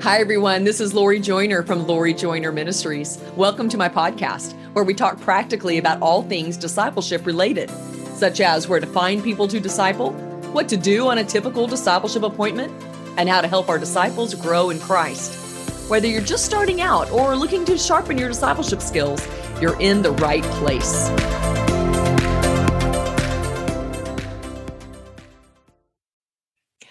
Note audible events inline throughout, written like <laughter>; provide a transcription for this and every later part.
Hi, everyone. This is Lori Joyner from Lori Joyner Ministries. Welcome to my podcast, where we talk practically about all things discipleship related, such as where to find people to disciple, what to do on a typical discipleship appointment, and how to help our disciples grow in Christ. Whether you're just starting out or looking to sharpen your discipleship skills, you're in the right place.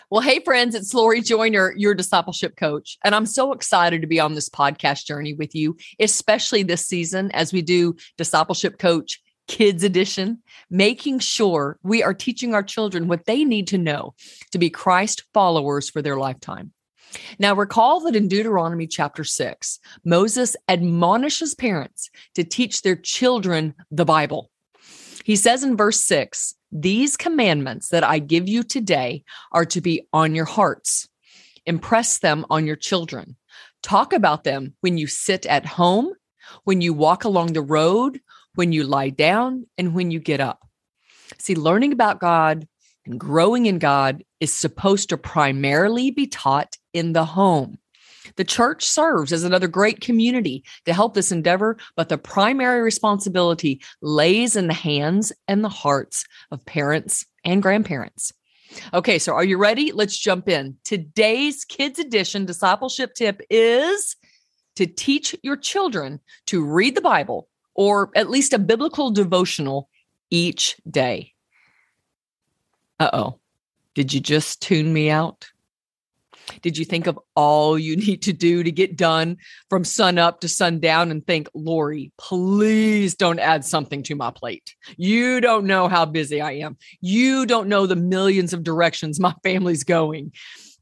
Well, hey, friends, it's Lori Joyner, your discipleship coach. And I'm so excited to be on this podcast journey with you, especially this season as we do Discipleship Coach Kids Edition, making sure we are teaching our children what they need to know to be Christ followers for their lifetime. Now, recall that in Deuteronomy chapter 6, Moses admonishes parents to teach their children the Bible. He says in verse 6 these commandments that I give you today are to be on your hearts. Impress them on your children. Talk about them when you sit at home, when you walk along the road, when you lie down, and when you get up. See, learning about God and growing in God is supposed to primarily be taught in the home. The church serves as another great community to help this endeavor, but the primary responsibility lays in the hands and the hearts of parents and grandparents. Okay, so are you ready? Let's jump in. Today's Kids Edition discipleship tip is to teach your children to read the Bible or at least a biblical devotional each day. Uh oh. Did you just tune me out? Did you think of all you <laughs> need to do to get done from sun up to sundown and think, Lori, please don't add something to my plate. You don't know how busy I am. You don't know the millions of directions my family's going.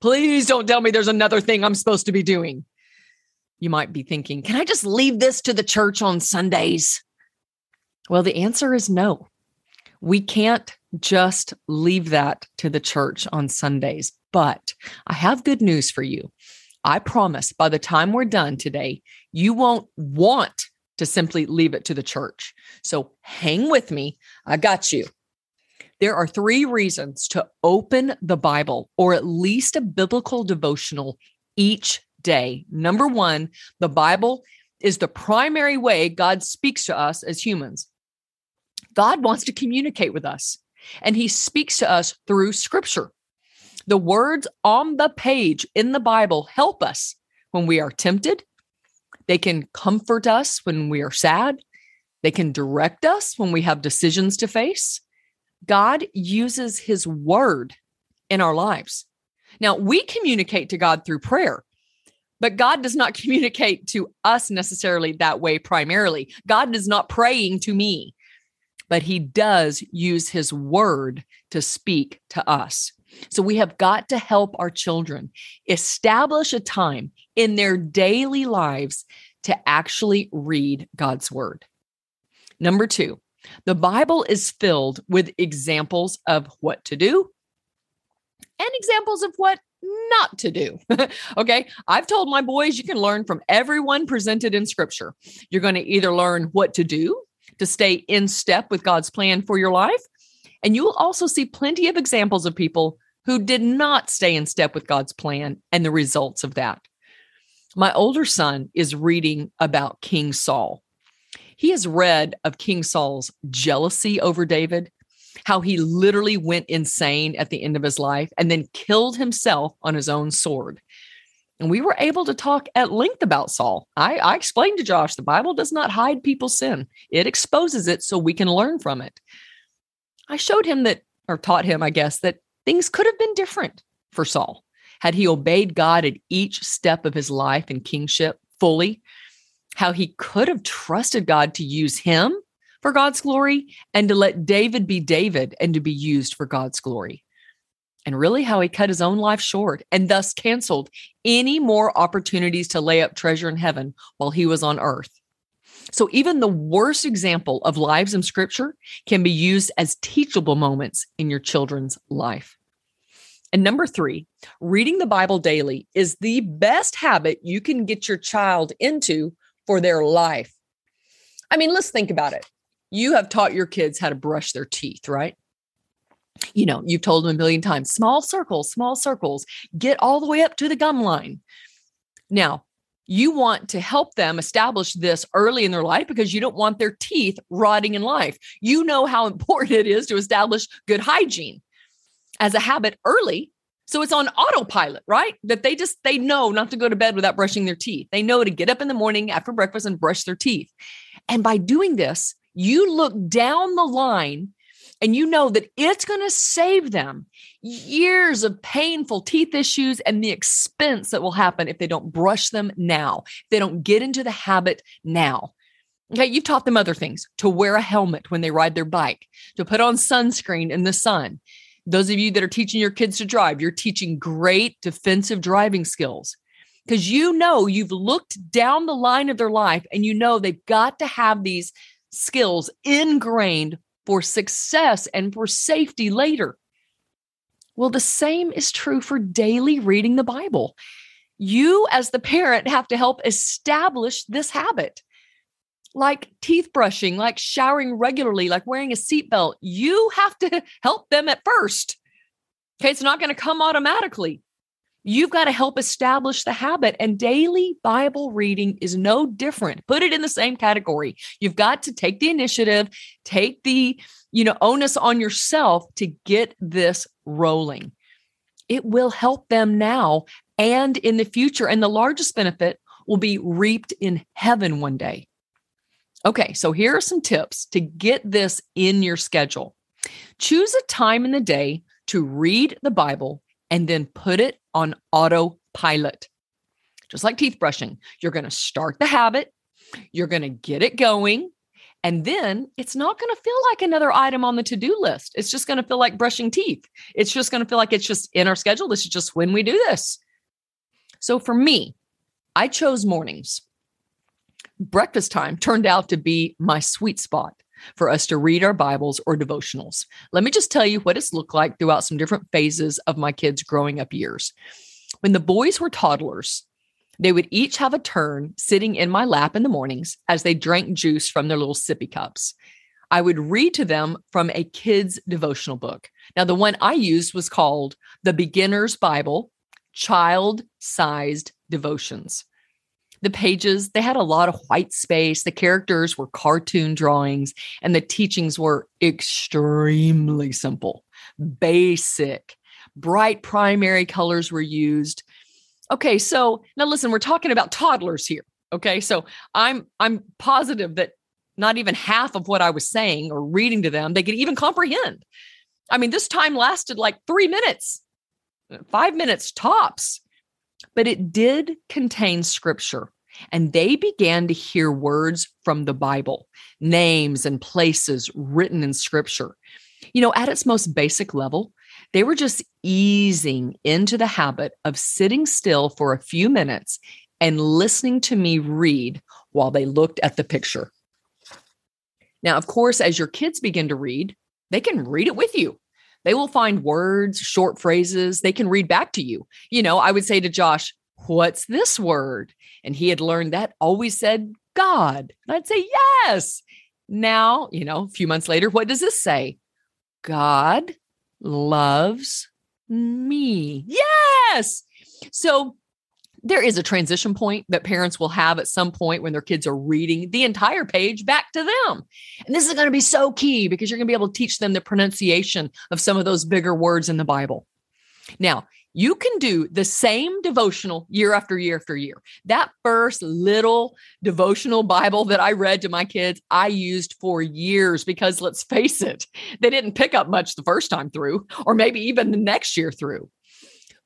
Please don't tell me there's another thing I'm supposed to be doing. You might be thinking, can I just leave this to the church on Sundays? Well, the answer is no. We can't just leave that to the church on Sundays. But I have good news for you. I promise by the time we're done today, you won't want to simply leave it to the church. So hang with me. I got you. There are three reasons to open the Bible or at least a biblical devotional each day. Number one, the Bible is the primary way God speaks to us as humans. God wants to communicate with us, and He speaks to us through Scripture. The words on the page in the Bible help us when we are tempted. They can comfort us when we are sad. They can direct us when we have decisions to face. God uses his word in our lives. Now, we communicate to God through prayer, but God does not <laughs> communicate to us necessarily that way primarily. God is not praying to me, but he does use his word to speak to us. So we have got to help our children establish a time in their daily lives to actually read God's word. Number two, the Bible is filled with examples of what to do and examples of what not to do. <laughs> okay. I've told my boys you can learn from everyone presented in scripture. You're going to either learn what to do to stay in step with God's plan for your life. And you will also see plenty of examples of people who did not stay in step with God's plan and the results of that. My older son is reading about King Saul. He has read of King Saul's jealousy over David, how he literally went insane at the end of his life and then killed himself on his own sword. And we were able to talk at length about Saul. I, I explained to Josh the Bible does not hide people's sin, it exposes it so we can learn from it. I showed him that, or taught him, I guess, that Things could have been different for Saul had he obeyed God at each step of his life and kingship fully, how he could have trusted God to use him for God's glory and to let David be David and to be used for God's glory. And really, how he cut his own life short and thus canceled any more opportunities to lay up treasure in heaven while he was on earth. So, even the worst example of lives in scripture can be used as teachable moments in your children's life. And number three, reading the Bible daily is the best habit you can get your child into for their life. I mean, let's think about it. You have taught your kids how to brush their teeth, right? You know, you've told them a million times small circles, small circles, get all the way up to the gum line. Now, you want to help them establish this early in their life because you don't want their teeth rotting in life. You know how <laughs> important it is to establish good hygiene as a habit early. So it's on autopilot, right? That they just they know not to go to bed without brushing their teeth. They know to get up in the morning after breakfast and brush their teeth. And by doing this, you look down the line and you know that it's going to save them years of painful teeth issues and the expense that will happen if they don't brush them now, if they don't get into the habit now. Okay, you've taught them other things to wear a helmet when they ride their bike, to put on sunscreen in the sun. Those of you that are teaching your kids to drive, you're teaching great defensive driving skills because you know you've looked down the line of their life and you know they've got to have these skills ingrained for success and for safety later. Well, the same is true for daily reading the Bible. You, as the parent, have to help establish this habit. Like teeth brushing, like showering regularly, like wearing a seatbelt. You have to <laughs> help them at first. Okay, it's not going to come automatically. You've got to help establish the habit, and daily Bible reading is no different. Put it in the same category. You've got to take the initiative, take the you know onus on yourself to get this rolling. It will help them now and in the future, and the largest benefit will be reaped in heaven one day. Okay, so here are some tips to get this in your schedule. Choose a time in the day to read the Bible and then put it on autopilot. Just like teeth brushing, you're going to start the habit, you're going to get it going, and then it's not going to feel like another item on the to do list. It's just going to feel like brushing teeth. It's just going to feel like it's just in our schedule. This is just when we do this. So for me, I chose mornings. Breakfast time turned out to be my sweet spot for us to read our Bibles or devotionals. Let me just tell you what it's looked like throughout some different phases of my kids' growing up years. When the boys were toddlers, they would each have a turn sitting in my lap in the mornings as they drank juice from their little sippy cups. I would read to them from a kid's devotional book. Now, the one I used was called The Beginner's Bible Child Sized Devotions the pages they had a lot of white space. The characters were cartoon drawings and the teachings were extremely simple basic bright primary colors were used. Okay so now listen we're talking about toddlers here okay? So i'm i'm positive that not even half of what i was saying or reading to them they could even comprehend. I mean this time lasted like 3 minutes uh, 5 minutes tops but it did contain scripture. And they began to hear words from the Bible, names and places written in scripture. You know, at its most basic level, they were just easing into the habit of sitting still for a few minutes and listening to me read while they looked at the picture. Now, of course, as your kids begin to read, they can read it with you. They will find words, short phrases they can read back to you. You know, I would say to Josh, What's this word? And he had learned that always said God. And I'd say, Yes. Now, you know, a few months later, what does this say? God loves me. Yes. So there is a transition point that parents will have at some point when their kids are reading the entire page back to them. And this is going to be so key because you're going to be able to teach them the pronunciation of some of those bigger words in the Bible. Now, you can do the same devotional year after year after year. That first little devotional Bible that I read to my kids, I used for years because let's face it, they didn't pick up much the first time through, or maybe even the next year through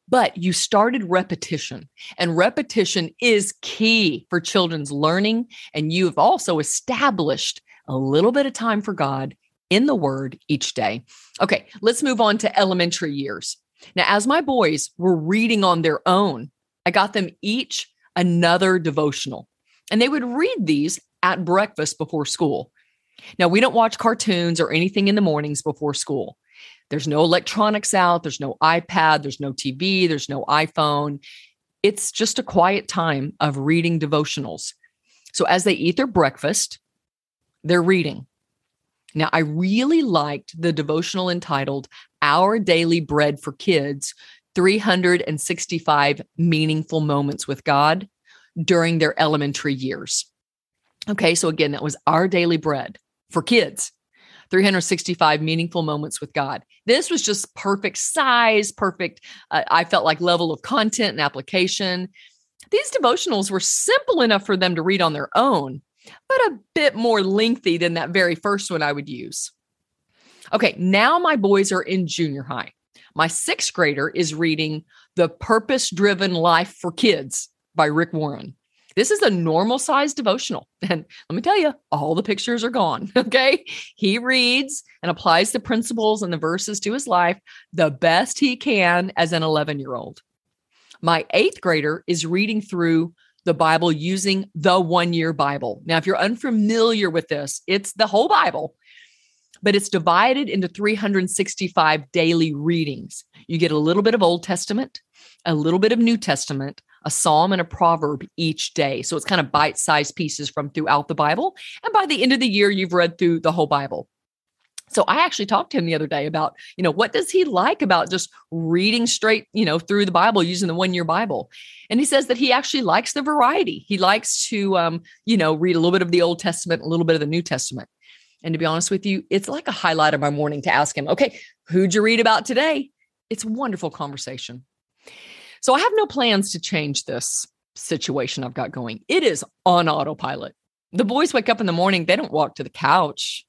but you started repetition and repetition is key for children's learning and you've also established a little bit of time for god in the word each day. Okay let's move on to elementary years. Now as my boys were reading on their own i got them each another devotional and they would read these at breakfast before school. Now we don't watch cartoons or anything in the mornings before school there's no electronics out, there's no iPad, there's no TV, there's no iPhone. It's just a quiet time of reading devotionals. So as they eat their breakfast, they're reading. Now, I really liked the devotional entitled Our Daily Bread for Kids 365 meaningful moments with God during their elementary years. Okay, so again, that was our daily bread for kids. 365 meaningful moments with God. This was just perfect size, perfect, uh, I felt like level of content and application. These devotionals were simple enough for them to read on their own, but a bit more lengthy than that very first one I would use. Okay, now my boys are in junior high. My sixth grader is reading The Purpose Driven Life for Kids by Rick Warren. This is a normal size devotional. <laughs> And let me tell you, all the pictures are gone. <laughs> Okay. He reads and applies the principles and the verses to his life the best he can as an 11 year old. My eighth grader is reading through the Bible using the one year Bible. Now, if you're unfamiliar with this, it's the whole Bible, but it's divided into 365 daily readings. You get a little bit of Old Testament, a little bit of New Testament, a psalm and a proverb each day. So it's kind of bite sized pieces from throughout the Bible. And by the end of the year, you've read through the whole Bible. So I actually talked to him the other day about, you know, what does he like about just reading straight, you know, through the Bible using the one year Bible? And he says that he actually likes the variety. He likes to, um, you know, read a little bit of the Old Testament, a little bit of the New Testament. And to be honest with you, it's like a highlight of my morning to ask him, okay, who'd you read about today? It's a wonderful conversation. So I have no plans to change this situation I've got going. It is on autopilot. The boys wake up in the morning, they don't walk to the couch.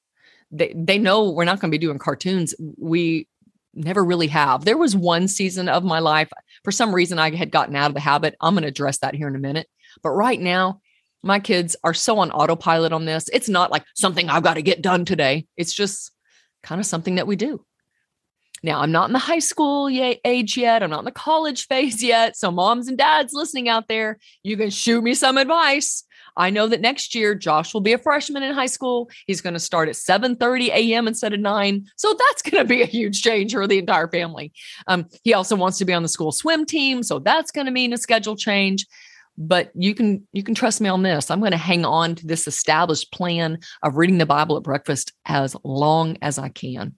They they know we're not going to be doing cartoons. We never really have. There was one season of my life for some reason I had gotten out of the habit. I'm going to address that here in a minute. But right now, my kids are so on autopilot on this. It's not like something I've got to get done today. It's just kind of something that we do. Now, I'm not in the high school age yet. I'm not in the college phase <laughs> yet. So, moms and dads listening out there, you can shoot me some advice. I know that next year Josh will be a freshman in high school. He's going to start at 7:30 a.m. instead of 9. So that's going to be a huge change for the entire family. Um, he also wants to be on the school swim team, so that's going to mean a schedule change. But you can you can trust me on this. I'm going to hang on to this established plan of reading the Bible at breakfast as long as I can.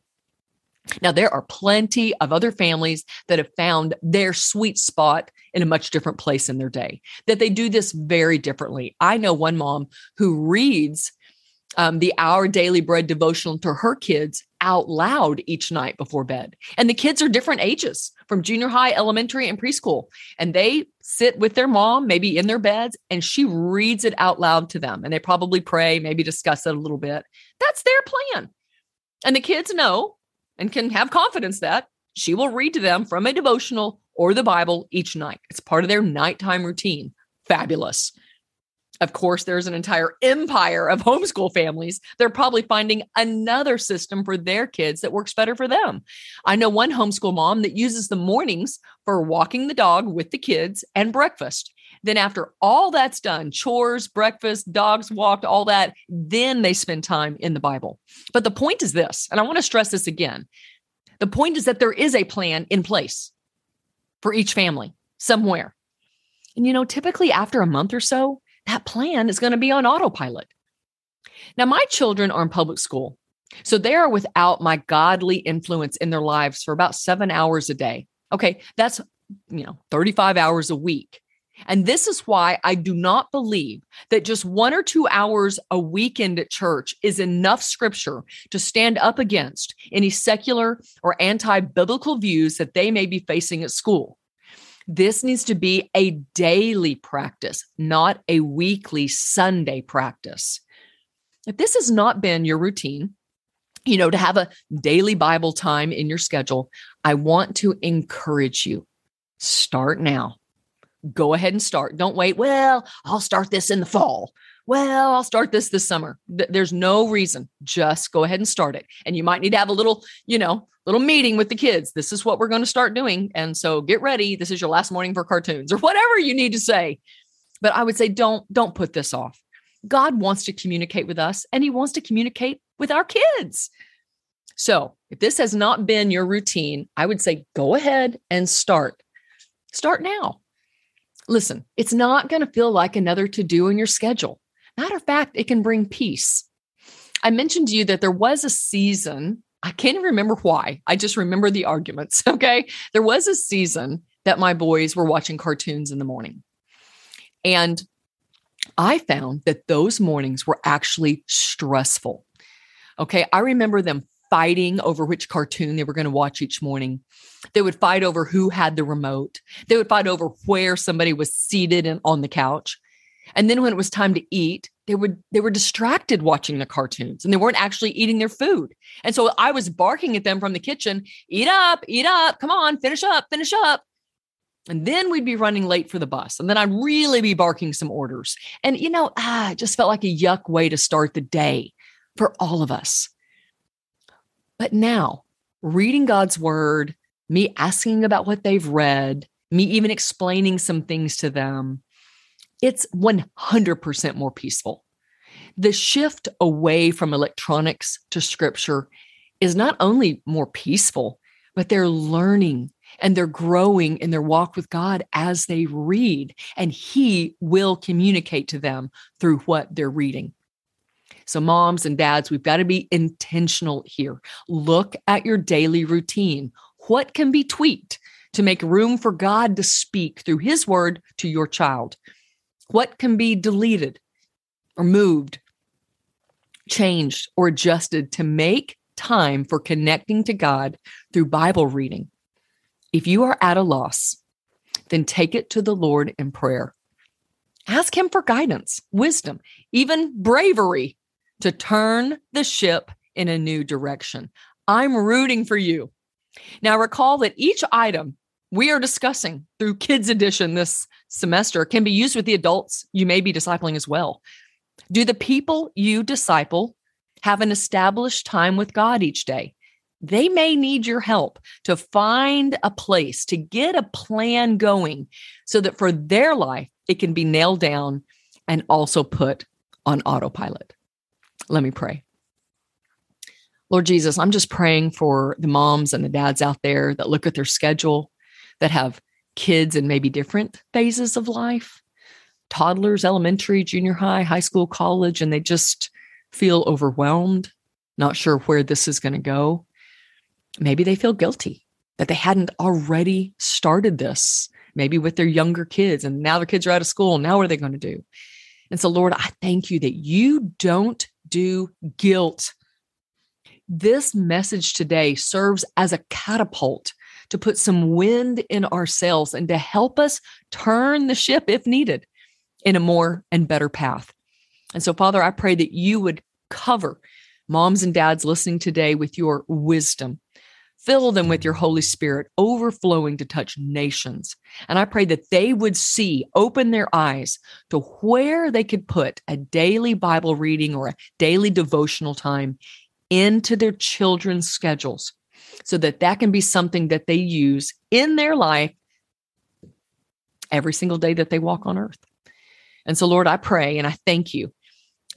Now, there are plenty of other families that have found their sweet spot in a much different place in their day, that they do this very differently. I know one mom who reads um, the Our Daily Bread devotional to her kids out loud each night before bed. And the kids are different ages from junior high, elementary, and preschool. And they sit with their mom, maybe in their beds, and she reads it out loud to them. And they probably pray, maybe discuss it a little bit. That's their plan. And the kids know and can have confidence that she will read to them from a devotional or the Bible each night. It's part of their nighttime routine. Fabulous. Of course, there's an entire empire of <laughs> homeschool families. They're probably finding another system for their kids that works better for them. I know one homeschool mom that uses the mornings for walking the dog with the kids and breakfast. Then, after all that's done chores, breakfast, dogs walked, all that then they spend time in the Bible. But the point is this, and I want to stress this again the point is that there is a plan in place for each family somewhere. And, you know, typically after a month or so, that plan is going to be on autopilot. Now, my children are in public school, so they are without my godly influence in their lives for about seven hours a day. Okay, that's, you know, 35 hours a week. And this is why I do not believe that just one or two hours a weekend at church is enough scripture to stand up against any secular or anti biblical views that they may be facing at school. This needs to be a daily practice, not a weekly Sunday practice. If this has not been your routine, you know, to have a daily Bible time in your schedule, I want to encourage you. Start now go ahead and start. Don't wait. Well, I'll start this in the fall. Well, I'll start this this summer. There's no reason. Just go ahead and start it. And you might need to have a little, you know, little meeting with the kids. This is what we're going to start doing. And so get ready. This is your last morning for cartoons or whatever you need to say. But I would say don't don't put this off. God wants to communicate with us and he wants to communicate with our kids. So, if this has not been your routine, I would say go ahead and start. Start now. Listen, it's not going to feel like another to do in your schedule. Matter of fact, it can bring peace. I mentioned to you that there was a season I can't even remember why. I just remember the arguments. <laughs> Okay. There was a season that my boys were watching cartoons in the morning. And I found that those mornings were actually stressful. Okay. I remember them fighting over which cartoon they were going to watch each morning. They would fight over who had the remote. They would fight over where somebody was seated on the couch. And then when it was time to eat, they would they were distracted watching the cartoons and they weren't actually eating their food. And so I was barking at them from the kitchen, "Eat up, eat up. Come on, finish up, finish up." And then we'd be running late for the bus. And then I'd really be barking some orders. And, you know, ah, it just felt like a yuck way to start the day for all of us. But now, reading God's word, me asking about what they've read, me even explaining some things to them, it's 100% more peaceful. The shift away from electronics to scripture is not only more peaceful, but they're learning and they're growing in their walk with God as they read, and He will communicate to them through what they're reading. So, moms and dads, we've got to be intentional here. Look at your daily routine. What can be tweaked to make room for God to speak through His word to your child? What can be deleted or moved, changed, or adjusted to make time for connecting to God through Bible reading? If you are at a loss, then take it to the Lord in prayer. Ask Him for guidance, wisdom, even bravery to turn the ship in a new direction. I'm rooting for you. Now, recall that each item we are discussing through Kids Edition this semester can be used with the adults you may be discipling as well. Do the people you disciple have an established time with God each day? They may need your help to find a place, to get a plan going so that for their life, it can be nailed down and also put on autopilot. Let me pray. Lord Jesus, I'm just praying for the moms and the dads out there that look at their schedule, that have kids in maybe different phases of life toddlers, elementary, junior high, high school, college, and they just feel overwhelmed, not sure where this is going to go. Maybe they feel guilty that they hadn't already started this, maybe with their younger kids, and now their kids are out of school. Now, what are they going to do? And so, Lord, I thank you that you don't do guilt. This message today serves as a catapult to put some wind in our sails and to help us turn the ship, if needed, in a more and better path. And so, Father, I pray that you would cover moms and dads listening today with your wisdom. Fill them with your Holy Spirit, overflowing to touch nations. And I pray that they would see, open their eyes to where they could put a daily Bible reading or a daily devotional time into their children's schedules so that that can be something that they use in their life every single day that they walk on earth. And so, Lord, I pray and I thank you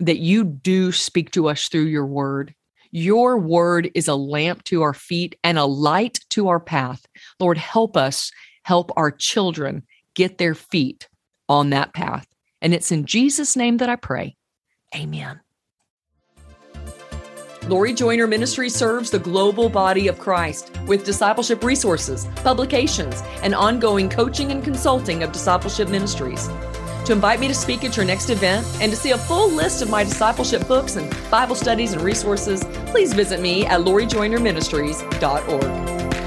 that you do speak to us through your word. Your word is a lamp to our feet and a light to our path. Lord, help us help our children get their feet on that path. And it's in Jesus' name that I pray. Amen. Lori Joyner Ministry serves the global body of Christ with discipleship resources, publications, and ongoing coaching and consulting of discipleship ministries. To invite me to speak at your next event and to see a full list of my discipleship books and Bible studies and resources, please visit me at lorijoynerministries.org.